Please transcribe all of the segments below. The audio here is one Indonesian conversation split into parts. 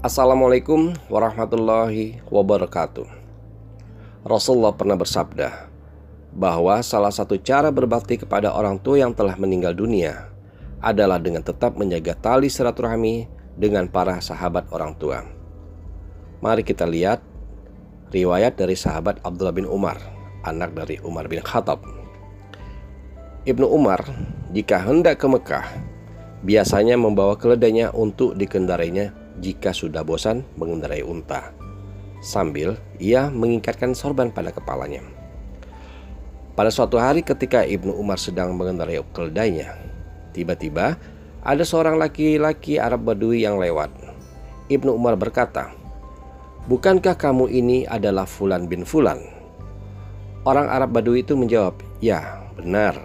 Assalamualaikum warahmatullahi wabarakatuh. Rasulullah pernah bersabda bahwa salah satu cara berbakti kepada orang tua yang telah meninggal dunia adalah dengan tetap menjaga tali silaturahmi dengan para sahabat orang tua. Mari kita lihat riwayat dari sahabat Abdullah bin Umar, anak dari Umar bin Khattab. Ibnu Umar jika hendak ke Mekah biasanya membawa keledainya untuk dikendarainya jika sudah bosan mengendarai unta. Sambil ia mengikatkan sorban pada kepalanya. Pada suatu hari ketika Ibnu Umar sedang mengendarai keledainya, tiba-tiba ada seorang laki-laki Arab Badui yang lewat. Ibnu Umar berkata, Bukankah kamu ini adalah Fulan bin Fulan? Orang Arab Badui itu menjawab, Ya, benar.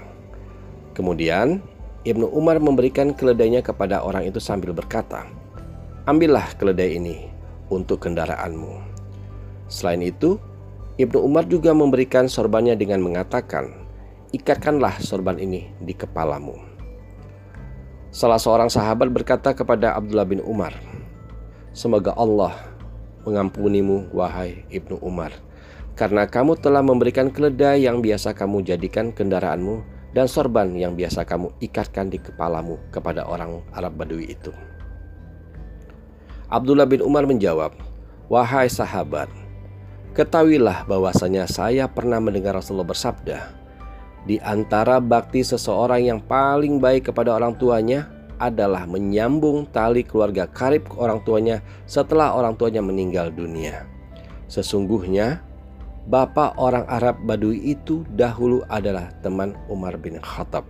Kemudian Ibnu Umar memberikan keledainya kepada orang itu sambil berkata, Ambillah keledai ini untuk kendaraanmu. Selain itu, Ibnu Umar juga memberikan sorbannya dengan mengatakan, "Ikatkanlah sorban ini di kepalamu." Salah seorang sahabat berkata kepada Abdullah bin Umar, "Semoga Allah mengampunimu, wahai Ibnu Umar, karena kamu telah memberikan keledai yang biasa kamu jadikan kendaraanmu dan sorban yang biasa kamu ikatkan di kepalamu kepada orang Arab Badui itu." Abdullah bin Umar menjawab, "Wahai sahabat, ketahuilah bahwasanya saya pernah mendengar Rasulullah bersabda, di antara bakti seseorang yang paling baik kepada orang tuanya adalah menyambung tali keluarga karib ke orang tuanya setelah orang tuanya meninggal dunia. Sesungguhnya, bapak orang Arab Badui itu dahulu adalah teman Umar bin Khattab.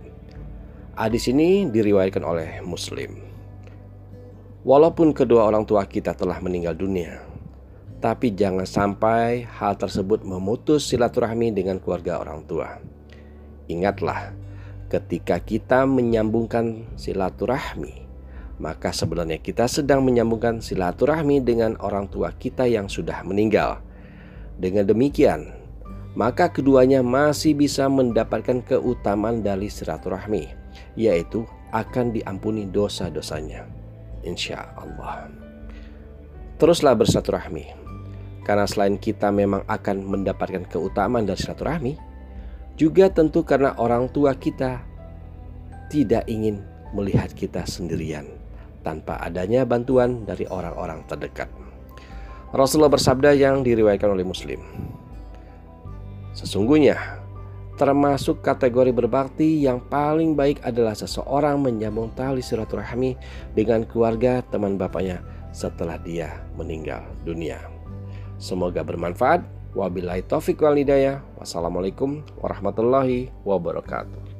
Hadis ini diriwayatkan oleh Muslim. Walaupun kedua orang tua kita telah meninggal dunia, tapi jangan sampai hal tersebut memutus silaturahmi dengan keluarga orang tua. Ingatlah, ketika kita menyambungkan silaturahmi, maka sebenarnya kita sedang menyambungkan silaturahmi dengan orang tua kita yang sudah meninggal. Dengan demikian, maka keduanya masih bisa mendapatkan keutamaan dari silaturahmi, yaitu akan diampuni dosa-dosanya insya Allah. Teruslah bersilaturahmi, karena selain kita memang akan mendapatkan keutamaan dari silaturahmi, juga tentu karena orang tua kita tidak ingin melihat kita sendirian tanpa adanya bantuan dari orang-orang terdekat. Rasulullah bersabda yang diriwayatkan oleh Muslim. Sesungguhnya Termasuk kategori berbakti yang paling baik adalah seseorang menyambung tali silaturahmi dengan keluarga teman bapaknya setelah dia meninggal dunia. Semoga bermanfaat. Wabillahi taufik wal hidayah. Wassalamualaikum warahmatullahi wabarakatuh.